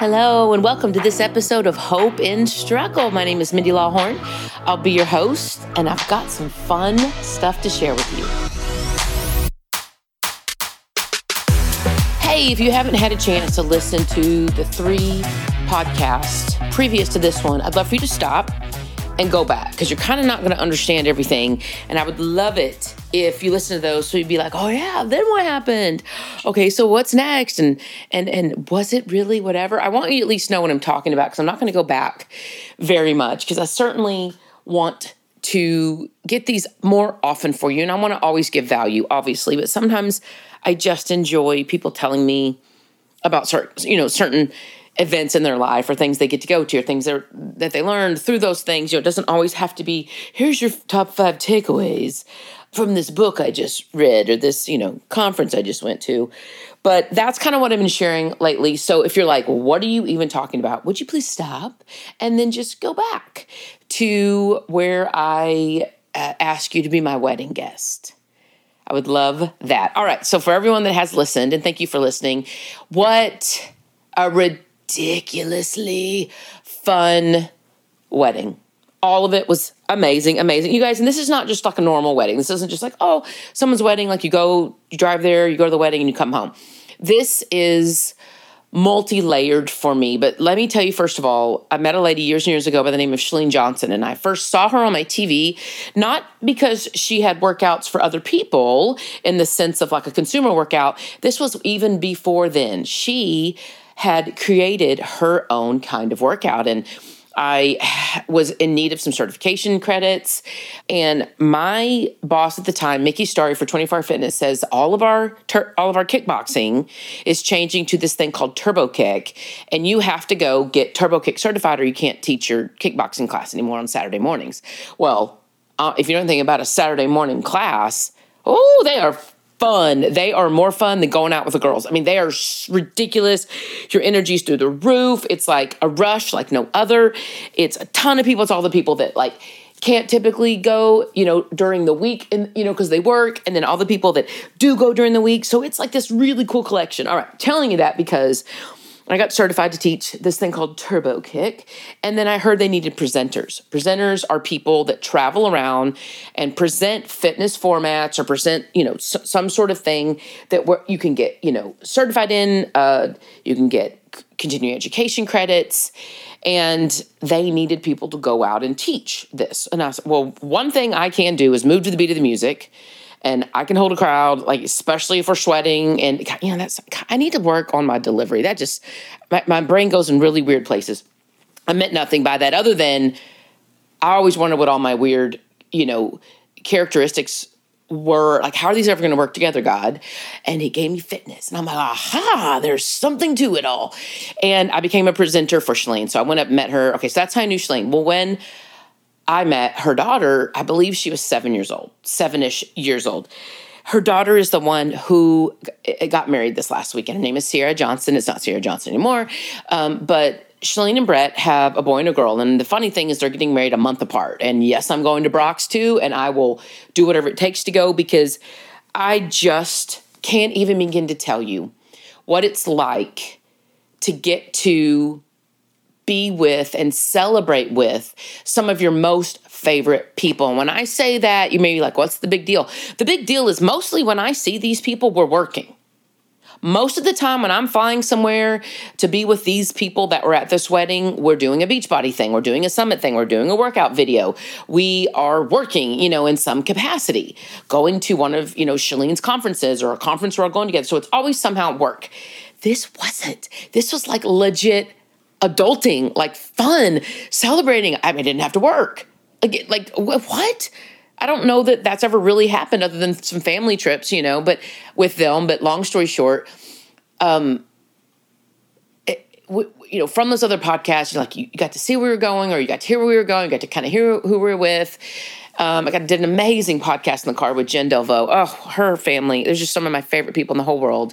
Hello, and welcome to this episode of Hope in Struggle. My name is Mindy Lawhorn. I'll be your host, and I've got some fun stuff to share with you. Hey, if you haven't had a chance to listen to the three podcasts previous to this one, I'd love for you to stop and go back because you're kind of not going to understand everything. And I would love it if you listen to those so you'd be like, "Oh yeah, then what happened? Okay, so what's next?" And and and was it really whatever? I want you at least know what I'm talking about because I'm not going to go back very much because I certainly want to get these more often for you and I want to always give value obviously, but sometimes I just enjoy people telling me about certain, you know, certain events in their life or things they get to go to or things that, that they learned through those things. You know, it doesn't always have to be, here's your top five takeaways from this book I just read or this, you know, conference I just went to. But that's kind of what I've been sharing lately. So if you're like, what are you even talking about? Would you please stop and then just go back to where I uh, ask you to be my wedding guest? I would love that. All right. So, for everyone that has listened, and thank you for listening, what a ridiculously fun wedding. All of it was amazing, amazing. You guys, and this is not just like a normal wedding. This isn't just like, oh, someone's wedding, like you go, you drive there, you go to the wedding, and you come home. This is multi layered for me. But let me tell you, first of all, I met a lady years and years ago by the name of Chalene Johnson, and I first saw her on my TV, not because she had workouts for other people in the sense of like a consumer workout. This was even before then. She had created her own kind of workout. And I was in need of some certification credits. And my boss at the time, Mickey Starry for 24 Fitness, says all of our all of our kickboxing is changing to this thing called Turbo Kick, and you have to go get Turbo Kick certified, or you can't teach your kickboxing class anymore on Saturday mornings. Well, uh, if you know anything about a Saturday morning class, oh, they are fun. They are more fun than going out with the girls. I mean, they are ridiculous. Your energy's through the roof. It's like a rush like no other. It's a ton of people. It's all the people that like can't typically go, you know, during the week and you know because they work and then all the people that do go during the week. So it's like this really cool collection. All right, telling you that because I got certified to teach this thing called Turbo Kick. And then I heard they needed presenters. Presenters are people that travel around and present fitness formats or present, you know, s- some sort of thing that you can get, you know, certified in, uh, you can get continuing education credits. And they needed people to go out and teach this. And I said, well, one thing I can do is move to the beat of the music and I can hold a crowd, like especially if we're sweating. And you know, that's I need to work on my delivery. That just my, my brain goes in really weird places. I meant nothing by that other than I always wonder what all my weird, you know, characteristics were like how are these ever going to work together god and he gave me fitness and i'm like aha there's something to it all and i became a presenter for Chalene. so i went up met her okay so that's how i knew Chalene. well when I met her daughter, I believe she was seven years old, seven ish years old. Her daughter is the one who got married this last weekend. Her name is Sierra Johnson. It's not Sierra Johnson anymore. Um, but Chalene and Brett have a boy and a girl. And the funny thing is, they're getting married a month apart. And yes, I'm going to Brock's too. And I will do whatever it takes to go because I just can't even begin to tell you what it's like to get to be with and celebrate with some of your most favorite people. And when I say that, you may be like, what's the big deal? The big deal is mostly when I see these people, we're working. Most of the time, when I'm flying somewhere to be with these people that were at this wedding, we're doing a Beachbody thing, we're doing a summit thing, we're doing a workout video. We are working, you know, in some capacity, going to one of, you know, Chalene's conferences or a conference we're all going together. So it's always somehow work. This wasn't. This was like legit adulting, like fun, celebrating. I mean, I didn't have to work. Like, like what? I don't know that that's ever really happened other than some family trips, you know, but with them. But long story short, um, you know, from those other podcasts, you're like, you, you got to see where we were going, or you got to hear where we were going, you got to kind of hear who we were with. Um, I got did an amazing podcast in the car with Jen Delvo. Oh, her family. There's just some of my favorite people in the whole world.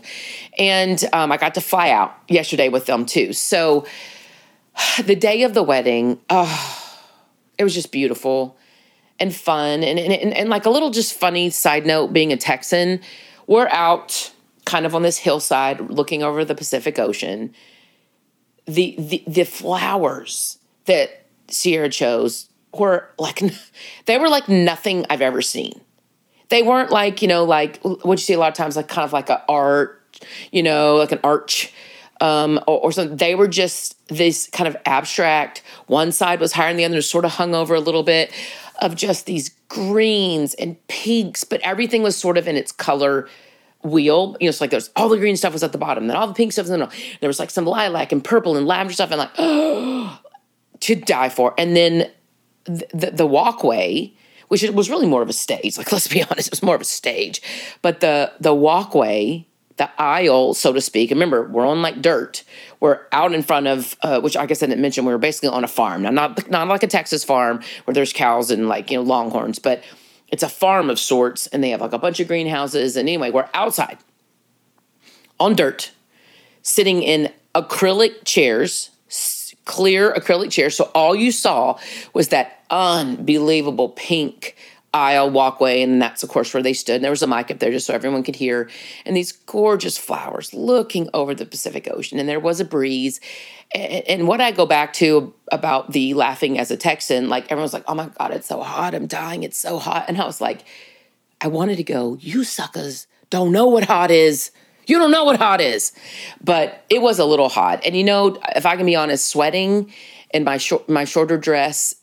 And um, I got to fly out yesterday with them too. So the day of the wedding, oh, it was just beautiful and fun. And, and, and, and like a little just funny side note being a Texan, we're out kind of on this hillside looking over the Pacific Ocean. the the the flowers that Sierra chose were like they were like nothing I've ever seen. They weren't like you know like what you see a lot of times like kind of like an art, you know, like an arch um, or, or something. They were just this kind of abstract. One side was higher than the other, sort of hung over a little bit of just these greens and pinks, but everything was sort of in its color wheel. You know, it's like there's all the green stuff was at the bottom, then all the pink stuff was in the middle. There was like some lilac and purple and lavender stuff, and like to die for. And then the, the, the walkway, which was really more of a stage. Like let's be honest, it was more of a stage. But the the walkway the aisle, so to speak. Remember, we're on like dirt. We're out in front of, uh, which I guess I didn't mention, we were basically on a farm. Now, not not like a Texas farm where there's cows and like you know longhorns, but it's a farm of sorts, and they have like a bunch of greenhouses. And anyway, we're outside on dirt, sitting in acrylic chairs, clear acrylic chairs. So all you saw was that unbelievable pink aisle walkway and that's of course where they stood. And there was a mic up there just so everyone could hear. And these gorgeous flowers looking over the pacific ocean. And there was a breeze. And, what i go back to about the laughing as a texan like everyone's like oh my god it's so hot. I'm dying. It's so hot. And i was like i wanted to go you suckers don't know what hot is. You don't know what hot is. But it was a little hot. And you know if i can be honest sweating in my short my shorter dress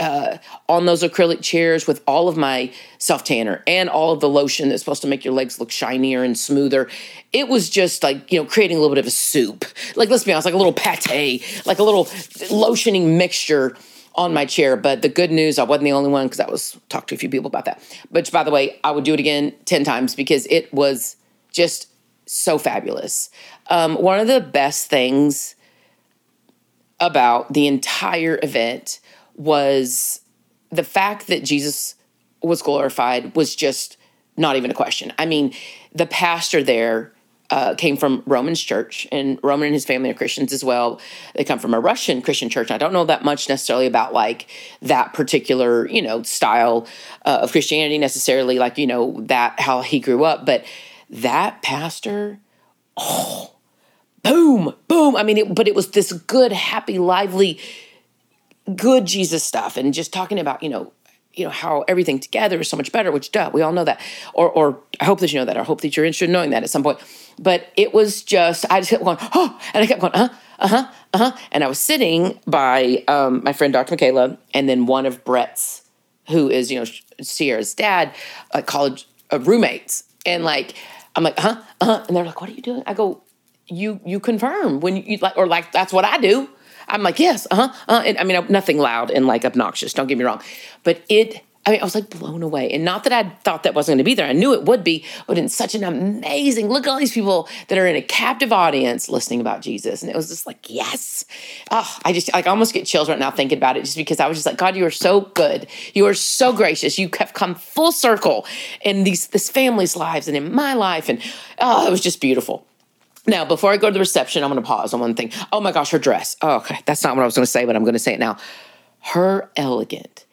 uh, on those acrylic chairs with all of my self tanner and all of the lotion that's supposed to make your legs look shinier and smoother. It was just like, you know, creating a little bit of a soup. Like, let's be honest, like a little pate, like a little lotioning mixture on my chair. But the good news, I wasn't the only one because I was talked to a few people about that. But by the way, I would do it again 10 times because it was just so fabulous. Um, one of the best things about the entire event was the fact that Jesus was glorified was just not even a question. I mean, the pastor there uh, came from Roman's church, and Roman and his family are Christians as well. They come from a Russian Christian church. I don't know that much necessarily about like that particular, you know, style uh, of Christianity necessarily, like you know that how he grew up. But that pastor, oh, boom, boom. I mean, it, but it was this good, happy, lively good Jesus stuff and just talking about, you know, you know how everything together is so much better which duh we all know that. Or or i hope that you know that. Or hope that you're interested in knowing that at some point. But it was just i just kept going oh and i kept going uh-huh uh-huh uh-huh. And i was sitting by um, my friend dr michaela and then one of brett's who is you know sierra's dad uh, college uh, roommates. And like i'm like uh-huh uh-huh. And they're like what are you doing? I go you you confirm when you like or like that's what i do I'm like, yes, uh huh. Uh, and I mean, nothing loud and like obnoxious, don't get me wrong. But it, I mean, I was like blown away. And not that I thought that wasn't going to be there. I knew it would be, but in such an amazing look at all these people that are in a captive audience listening about Jesus. And it was just like, yes. Oh, I just like almost get chills right now thinking about it just because I was just like, God, you are so good. You are so gracious. You have come full circle in these this family's lives and in my life. And oh, it was just beautiful. Now, before I go to the reception, I'm going to pause on one thing. Oh my gosh, her dress. Oh, okay. That's not what I was going to say, but I'm going to say it now. Her elegant,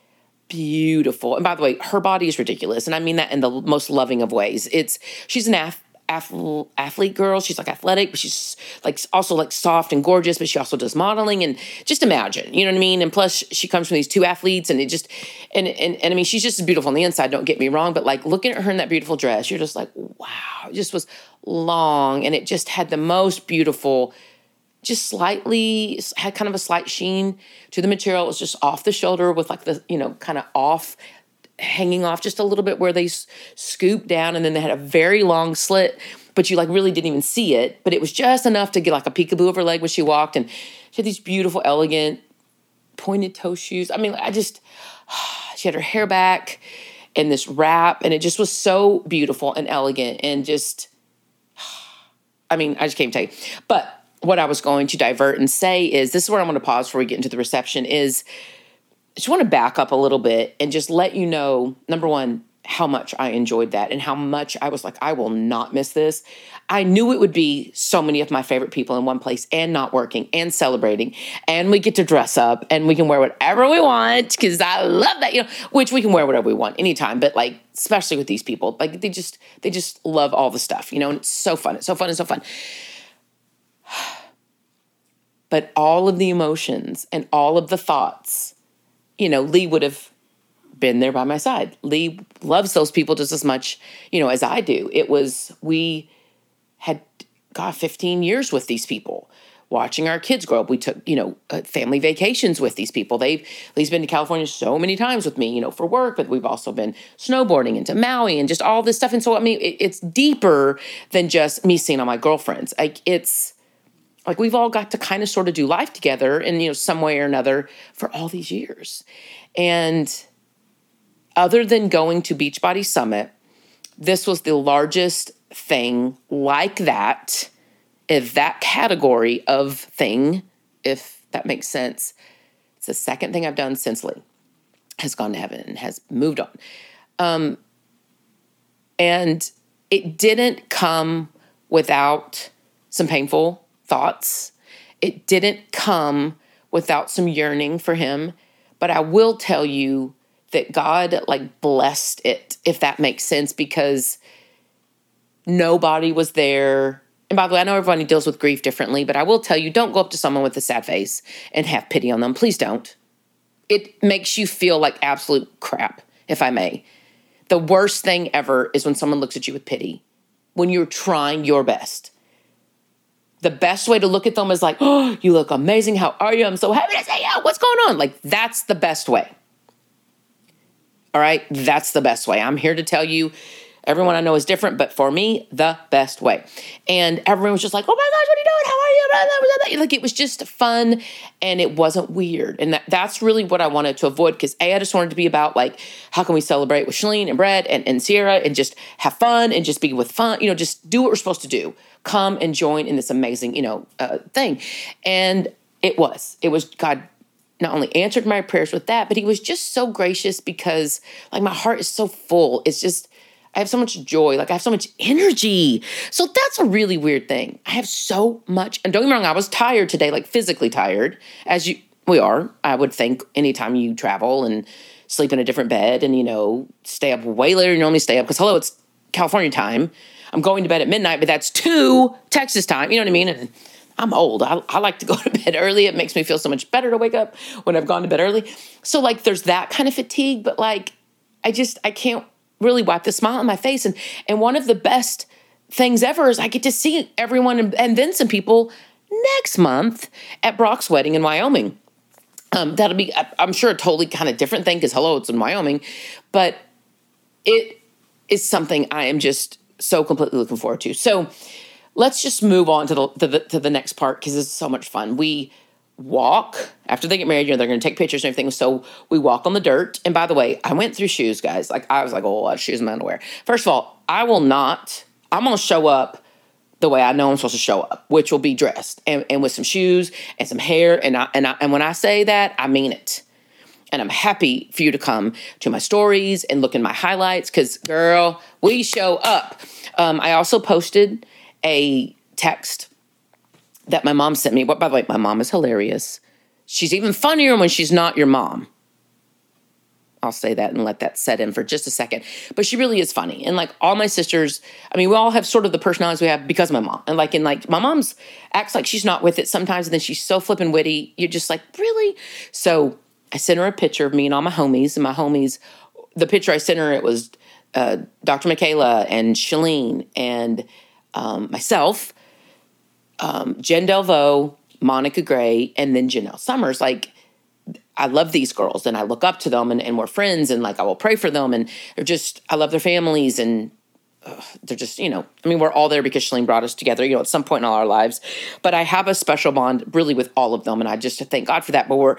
beautiful. And by the way, her body is ridiculous. And I mean that in the most loving of ways. It's, she's an af- athlete girl. She's like athletic, but she's like also like soft and gorgeous, but she also does modeling and just imagine, you know what I mean? And plus she comes from these two athletes and it just and and, and I mean she's just beautiful on the inside, don't get me wrong, but like looking at her in that beautiful dress, you're just like, wow, it just was long and it just had the most beautiful just slightly had kind of a slight sheen to the material. It was just off the shoulder with like the, you know, kind of off hanging off just a little bit where they scooped down and then they had a very long slit but you like really didn't even see it. But it was just enough to get like a peekaboo of her leg when she walked and she had these beautiful elegant pointed toe shoes. I mean i just she had her hair back and this wrap and it just was so beautiful and elegant and just i mean i just can't tell you. But what i was going to divert and say is this is where i'm going to pause before we get into the reception is just want to back up a little bit and just let you know number one, how much I enjoyed that and how much I was like, I will not miss this. I knew it would be so many of my favorite people in one place and not working and celebrating. And we get to dress up and we can wear whatever we want because I love that, you know, which we can wear whatever we want anytime. But like, especially with these people, like they just, they just love all the stuff, you know, and it's so fun. It's so fun and so fun. But all of the emotions and all of the thoughts, you know, Lee would have been there by my side. Lee loves those people just as much, you know, as I do. It was, we had, God, 15 years with these people watching our kids grow up. We took, you know, uh, family vacations with these people. They've, Lee's been to California so many times with me, you know, for work, but we've also been snowboarding into Maui and just all this stuff. And so, I mean, it, it's deeper than just me seeing all my girlfriends. Like, it's, like we've all got to kind of sort of do life together in you know some way or another for all these years. And other than going to beachbody summit this was the largest thing like that if that category of thing if that makes sense. It's the second thing i've done since lee has gone to heaven and has moved on. Um, and it didn't come without some painful thoughts. It didn't come without some yearning for him, but I will tell you that God like blessed it, if that makes sense, because nobody was there. And by the way, I know everybody deals with grief differently, but I will tell you don't go up to someone with a sad face and have pity on them. Please don't. It makes you feel like absolute crap, if I may. The worst thing ever is when someone looks at you with pity, when you're trying your best the best way to look at them is like, oh, you look amazing. How are you? I'm so happy to see you. What's going on? Like, that's the best way. All right. That's the best way. I'm here to tell you, everyone I know is different, but for me, the best way. And everyone was just like, oh my gosh, what are you doing? How are you? Like, it was just fun and it wasn't weird. And that, that's really what I wanted to avoid because A, I just wanted to be about like, how can we celebrate with Chalene and Brett and, and Sierra and just have fun and just be with fun, you know, just do what we're supposed to do come and join in this amazing, you know, uh, thing. And it was, it was God not only answered my prayers with that, but he was just so gracious because like my heart is so full. It's just, I have so much joy, like I have so much energy. So that's a really weird thing. I have so much, and don't get me wrong, I was tired today, like physically tired, as you we are. I would think anytime you travel and sleep in a different bed and you know stay up way later than you normally stay up because hello, it's California time. I'm going to bed at midnight, but that's two Texas time. You know what I mean? And I'm old. I, I, like to go to bed early. It makes me feel so much better to wake up when I've gone to bed early. So, like, there's that kind of fatigue, but like, I just, I can't really wipe the smile on my face. And, and one of the best things ever is I get to see everyone and, and then some people next month at Brock's wedding in Wyoming. Um, that'll be, I'm sure, a totally kind of different thing because, hello, it's in Wyoming. But it is something I am just so completely looking forward to. So let's just move on to the to the, to the next part because it's so much fun. We walk after they get married. You know they're going to take pictures and everything. So we walk on the dirt. And by the way, I went through shoes, guys. Like I was like, oh, what shoes am I going to wear? First of all, I will not. I'm going to show up the way I know I'm supposed to show up, which will be dressed and, and with some shoes and some hair. And I, and I, and when I say that, I mean it. And I'm happy for you to come to my stories and look in my highlights because, girl, we show up. Um, I also posted a text that my mom sent me. What, by the way, my mom is hilarious. She's even funnier when she's not your mom. I'll say that and let that set in for just a second. But she really is funny. And like all my sisters, I mean, we all have sort of the personalities we have because of my mom. And like in like my mom's acts like she's not with it sometimes, and then she's so flippin' witty. You're just like, really? So I sent her a picture of me and all my homies, and my homies, the picture I sent her, it was uh, Dr. Michaela and Chalene and um, myself, um, Jen Delvaux, Monica Gray, and then Janelle Summers. Like, I love these girls and I look up to them and, and we're friends and like I will pray for them and they're just, I love their families and uh, they're just, you know, I mean, we're all there because Chalene brought us together, you know, at some point in all our lives. But I have a special bond really with all of them. And I just thank God for that. But we're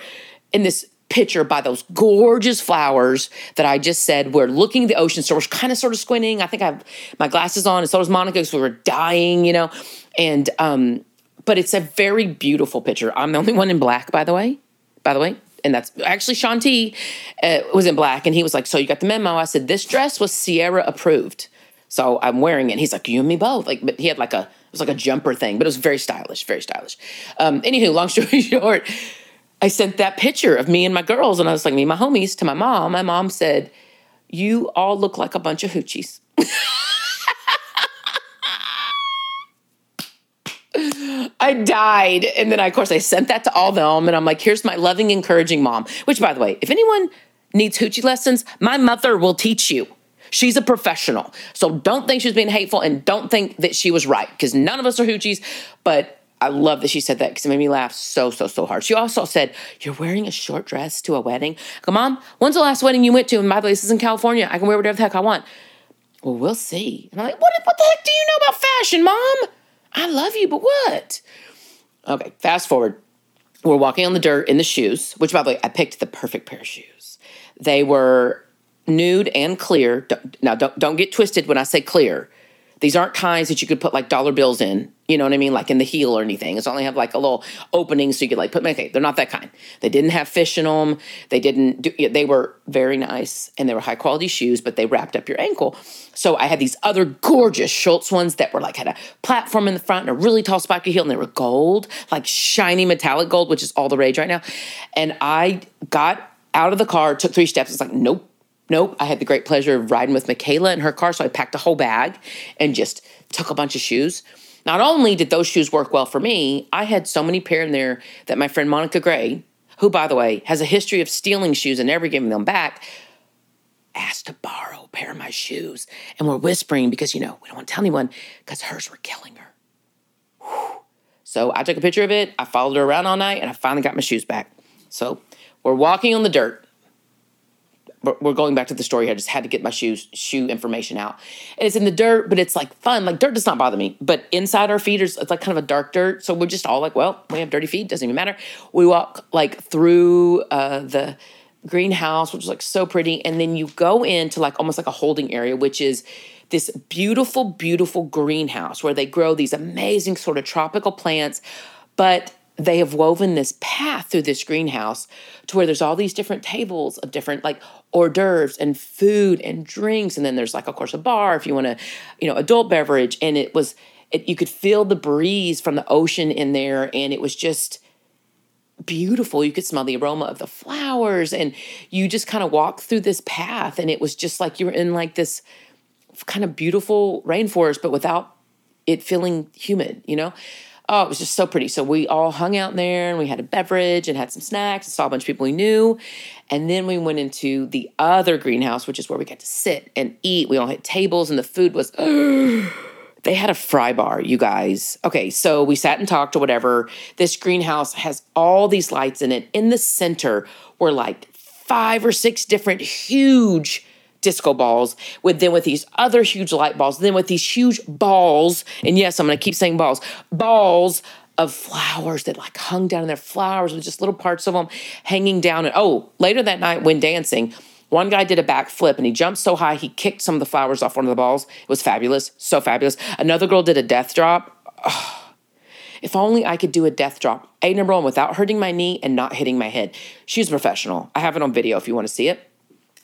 in this picture by those gorgeous flowers that I just said. We're looking at the ocean, so we're kind of sort of squinting. I think I have my glasses on, and so does Monica because we were dying, you know. And um, but it's a very beautiful picture. I'm the only one in black, by the way. By the way. And that's actually Shanti uh, was in black, and he was like, "So you got the memo?" I said, "This dress was Sierra approved, so I'm wearing it." He's like, "You and me both." Like, but he had like a it was like a jumper thing, but it was very stylish, very stylish. Um, anywho, long story short, I sent that picture of me and my girls, and I was like, me and my homies to my mom. My mom said, You all look like a bunch of hoochies. I died. And then, I, of course, I sent that to all of them. And I'm like, here's my loving, encouraging mom. Which, by the way, if anyone needs hoochie lessons, my mother will teach you. She's a professional. So don't think she's being hateful and don't think that she was right because none of us are hoochies. But I love that she said that because it made me laugh so, so, so hard. She also said, You're wearing a short dress to a wedding. Come on, when's the last wedding you went to? And by the way, this is in California. I can wear whatever the heck I want. Well, we'll see. And I'm like, what, what the heck do you know about fashion, mom? I love you, but what? Okay, fast forward. We're walking on the dirt in the shoes, which, by the way, I picked the perfect pair of shoes. They were nude and clear. Now, don't, don't get twisted when I say clear. These aren't kinds that you could put like dollar bills in, you know what I mean? Like in the heel or anything. It's only have like a little opening so you could like put, okay, they're not that kind. They didn't have fish in them. They didn't do, they were very nice and they were high quality shoes, but they wrapped up your ankle. So I had these other gorgeous Schutz ones that were like had a platform in the front and a really tall spiky heel and they were gold, like shiny metallic gold, which is all the rage right now. And I got out of the car, took three steps. It's like, nope, Nope. I had the great pleasure of riding with Michaela in her car. So I packed a whole bag and just took a bunch of shoes. Not only did those shoes work well for me, I had so many pair in there that my friend Monica Gray, who, by the way, has a history of stealing shoes and never giving them back, asked to borrow a pair of my shoes. And we're whispering because, you know, we don't want to tell anyone because hers were killing her. Whew. So I took a picture of it. I followed her around all night and I finally got my shoes back. So we're walking on the dirt we're going back to the story. I just had to get my shoes shoe information out. And it's in the dirt, but it's like fun. Like dirt does not bother me. But inside our feet, it's like kind of a dark dirt. So we're just all like, well, we have dirty feet. Doesn't even matter. We walk like through uh, the greenhouse, which is like so pretty, and then you go into like almost like a holding area, which is this beautiful, beautiful greenhouse where they grow these amazing sort of tropical plants, but they have woven this path through this greenhouse to where there's all these different tables of different like hors d'oeuvres and food and drinks. And then there's like of course a bar if you want to you know adult beverage. And it was it, you could feel the breeze from the ocean in there. And it was just beautiful. You could smell the aroma of the flowers. And you just kind of walk through this path. And it was just like you were in like this kind of beautiful rainforest but without it feeling humid you know oh, it was just so pretty. So we all hung out there and we had a beverage and had some snacks and saw a bunch of people we knew. And then we went into the other greenhouse, which is where we got to sit and eat. We all had tables and the food was. they had a fry bar, you guys. Okay, so we sat and talked or whatever. This greenhouse has all these lights in it. In the center were like five or six different huge disco balls with then with these other huge light balls then with these huge balls and yes i'm going to keep saying balls balls of flowers that like hung down in their flowers with just little parts of them hanging down. And oh later that night when dancing one guy did a backflip and he jumped so high he kicked some of the flowers off one of the balls. It was fabulous so fabulous. Another girl did a death drop. Oh, if only I could do a death drop, A number one, without hurting my knee and not hitting my head. She's professional. I have it on video if you want to see it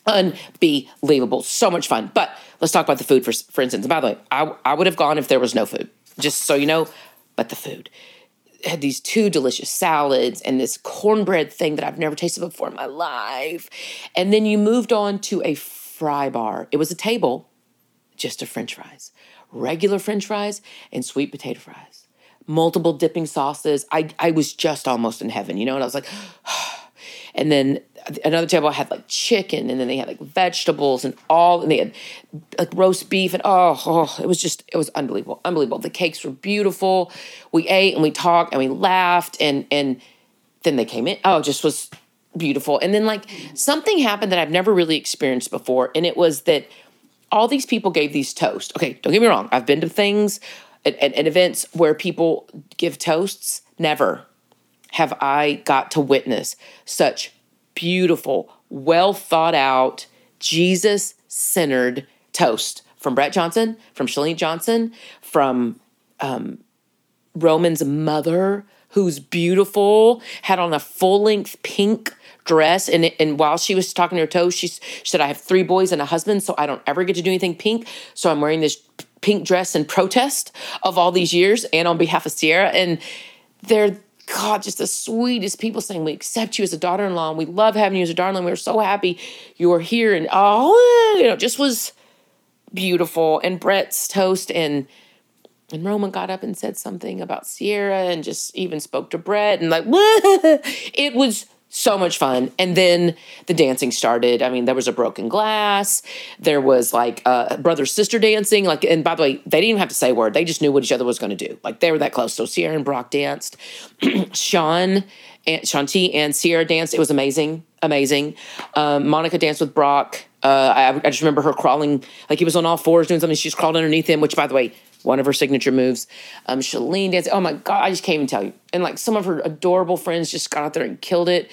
unbelievable. So much fun. But let's talk about the food for for instance. by the way, I I would have gone if there was no food. Just so you know, but the food had these two delicious salads and this cornbread thing that I've never tasted before in my life. And then you moved on to a fry bar. It was a table just of french fries. Regular french fries and sweet potato fries. Multiple dipping sauces. I I was just almost in heaven, you know, and I was like and then another table had like chicken and then they had like vegetables and all and they had like roast beef and oh, oh it was just it was unbelievable unbelievable. The cakes were beautiful. We ate and we talked and we laughed and and then they came in. Oh just was beautiful. And then like something happened that i've never really experienced before and it was that all these people gave these toasts okay don't get me wrong. I've been to things and, at, at events where people give toasts. Never have i got to witness such beautiful, well thought out, Jesus centered toast from Brett Johnson, from Chalene Johnson, from um, Roman's mother, who's beautiful, had on a full length pink dress. And, and while she was talking to her toast, she, she said, I have three boys and a husband, so I don't ever get to do anything pink. So I'm wearing this pink dress in protest of all these years and on behalf of Sierra. And they're God, just the sweetest people saying, We accept you as a daughter in law and we love having you as a daughter in law. We are so happy you are here. And oh, you know, just was beautiful. And Brett's toast and and Roman got up and said something about Sierra and just even spoke to Brett and like, it was so much fun. And then the dancing started. I mean, there was a broken glass. There was like uh, brother sister dancing. Like, and by the way, they didn't even have to say a word. They just knew what each other was going to do. Like they were that close. So Sierra and Brock danced. Sean and Shanti and Sierra danced. It was amazing, amazing. Um, Monica danced with Brock. Uh, I, I just remember her crawling like he was on all fours doing something. She just crawled underneath him. Which, by the way, one of her signature moves. Um, Chalene danced. Oh my God, I just can't even tell you. And like some of her adorable friends just got out there and killed it.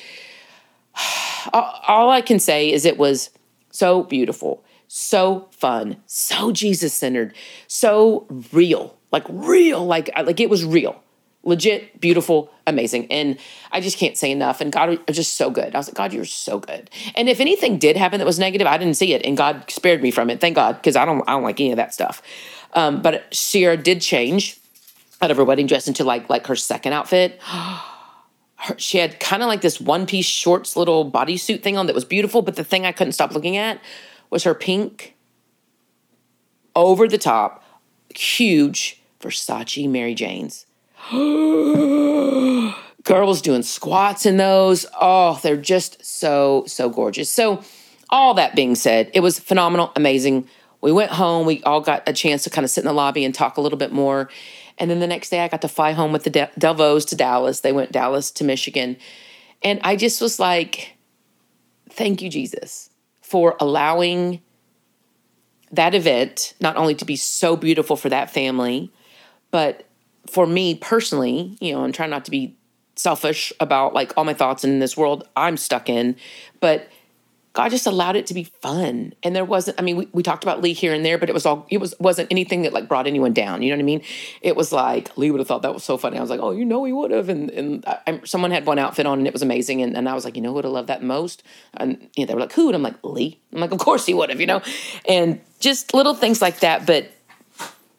All I can say is it was so beautiful, so fun, so Jesus centered, so real, like real, like like it was real, legit, beautiful, amazing, and I just can't say enough. And God was just so good. I was like, God, you're so good. And if anything did happen that was negative, I didn't see it, and God spared me from it. Thank God, because I don't I don't like any of that stuff. Um, but Sierra did change out of her wedding dress into like like her second outfit. Her, she had kind of like this one piece shorts little bodysuit thing on that was beautiful, but the thing I couldn't stop looking at was her pink, over the top, huge Versace Mary Janes. Girls doing squats in those. Oh, they're just so, so gorgeous. So, all that being said, it was phenomenal, amazing we went home. We all got a chance to kind of sit in the lobby and talk a little bit more. And then the next day, I got to fly home with the De- Delvos to Dallas. They went Dallas to Michigan. And I just was like, thank you, Jesus, for allowing that event not only to be so beautiful for that family, but for me personally, you know, and trying not to be selfish about like all my thoughts in this world I'm stuck in, but God just allowed it to be fun. And there wasn't, I mean, we, we talked about Lee here and there, but it was all, it was, wasn't anything that like brought anyone down. You know what I mean? It was like, Lee would have thought that was so funny. I was like, oh, you know, he would have. And, and I, someone had one outfit on and it was amazing. And, and I was like, you know who would have loved that most? And you know, they were like, who? And I'm like, Lee. I'm like, of course he would have, you know? And just little things like that. But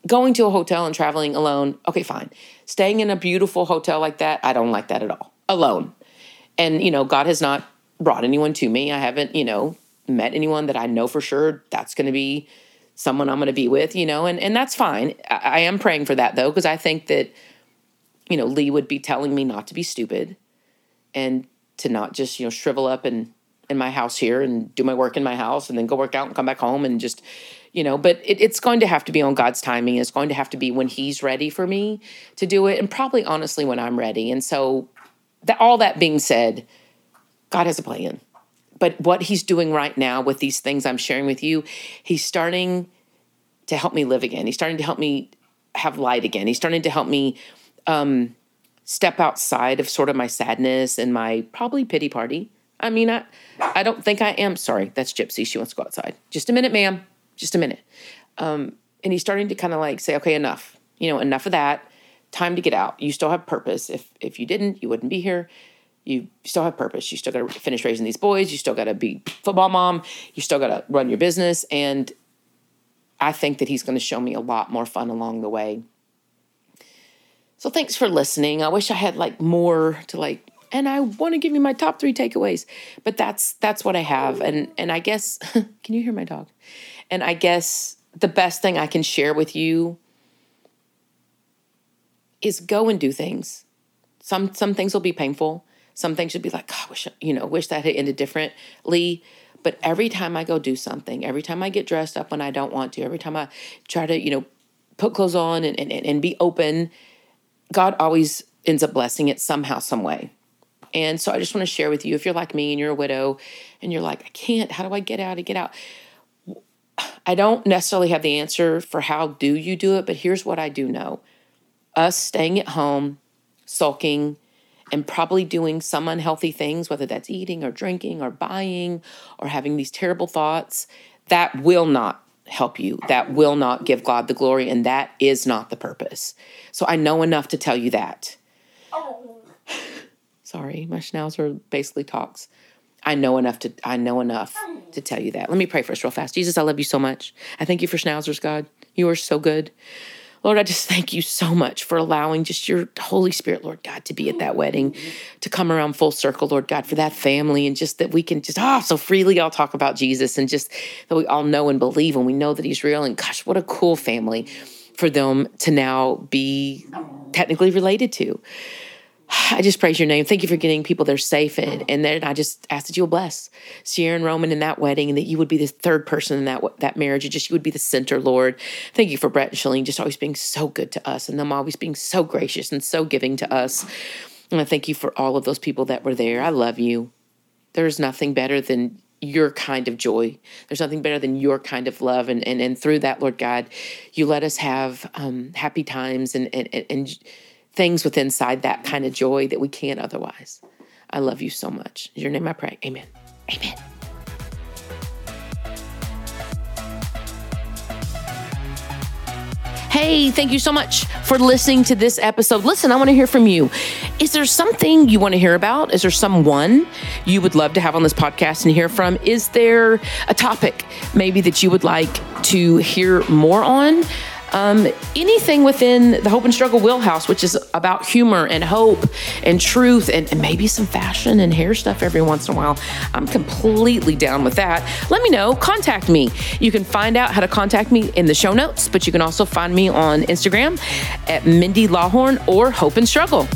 going to a hotel and traveling alone, okay, fine. Staying in a beautiful hotel like that, I don't like that at all. Alone. And, you know, God has not brought anyone to me. I haven't, you know, met anyone that I know for sure that's going to be someone I'm going to be with, you know, and, and that's fine. I, I am praying for that though, because I think that, you know, Lee would be telling me not to be stupid and to not just, you know, shrivel up and in my house here and do my work in my house and then go work out and come back home and just, you know, but it, it's going to have to be on God's timing. It's going to have to be when He's ready for me to do it, and probably honestly when I'm ready. And so, that all that being said, God has a plan. But what he's doing right now with these things I'm sharing with you, he's starting to help me live again. He's starting to help me have light again. He's starting to help me um, step outside of sort of my sadness and my probably pity party. I mean, I, I don't think I am. Sorry, that's Gypsy. She wants to go outside. Just a minute, ma'am. Just a minute. Um, and he's starting to kind of like say, okay, enough. You know, enough of that. Time to get out. You still have purpose. If if you didn't, you wouldn't be here you still have purpose. You still got to finish raising these boys. You still got to be football mom. You still got to run your business. And I think that he's going to show me a lot more fun along the way. So thanks for listening. I wish I had like more to like and I want to give you my top 3 takeaways, but that's that's what I have and and I guess can you hear my dog? And I guess the best thing I can share with you is go and do things. Some some things will be painful some things should be like, God, wish you know, wish that had ended differently. But every time I go do something, every time I get dressed up when I don't want to, every time I try to, you know, put clothes on and, and, and be open, God always ends up blessing it somehow, some way. And so I just want to share with you if you're like me and you're a widow and you're like, I can't, how do I get out and get out? I don't necessarily have the answer for how do you do it, but here's what I do know. Us staying at home, sulking, and probably doing some unhealthy things, whether that's eating or drinking or buying or having these terrible thoughts, that will not help you. That will not give God the glory, and that is not the purpose. So I know enough to tell you that. Oh. Sorry, my schnauzer basically talks. I know enough to I know enough to tell you that. Let me pray first real fast. Jesus, I love you so much. I thank you for schnauzers, God. You are so good. Lord, I just thank you so much for allowing just your Holy Spirit, Lord God, to be at that wedding, to come around full circle, Lord God, for that family, and just that we can just, oh, so freely all talk about Jesus and just that we all know and believe and we know that He's real. And gosh, what a cool family for them to now be technically related to. I just praise your name. Thank you for getting people there safe. And, and then I just ask that you will bless Sierra and Roman in that wedding and that you would be the third person in that that marriage. And just you would be the center, Lord. Thank you for Brett and Chalene just always being so good to us and them always being so gracious and so giving to us. And I thank you for all of those people that were there. I love you. There's nothing better than your kind of joy. There's nothing better than your kind of love. And and, and through that, Lord God, you let us have um, happy times and and and things with inside that kind of joy that we can't otherwise. I love you so much. In your name I pray. Amen. Amen. Hey, thank you so much for listening to this episode. Listen, I want to hear from you. Is there something you want to hear about? Is there someone you would love to have on this podcast and hear from? Is there a topic maybe that you would like to hear more on? Um, anything within the Hope and Struggle wheelhouse, which is about humor and hope and truth and, and maybe some fashion and hair stuff every once in a while. I'm completely down with that. Let me know. Contact me. You can find out how to contact me in the show notes, but you can also find me on Instagram at Mindy Lawhorn or Hope and Struggle.